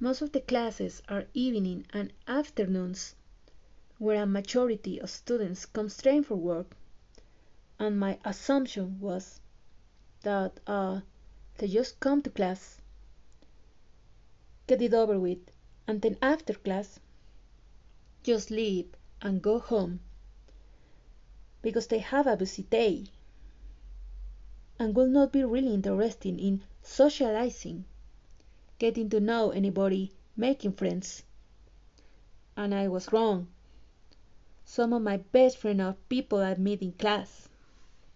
Most of the classes are evening and afternoons, where a majority of students come straight from work, and my assumption was that uh, they just come to class, get it over with, and then after class, just leave and go home because they have a busy day and will not be really interested in socializing, getting to know anybody, making friends. And I was wrong. Some of my best friends are people I meet in class.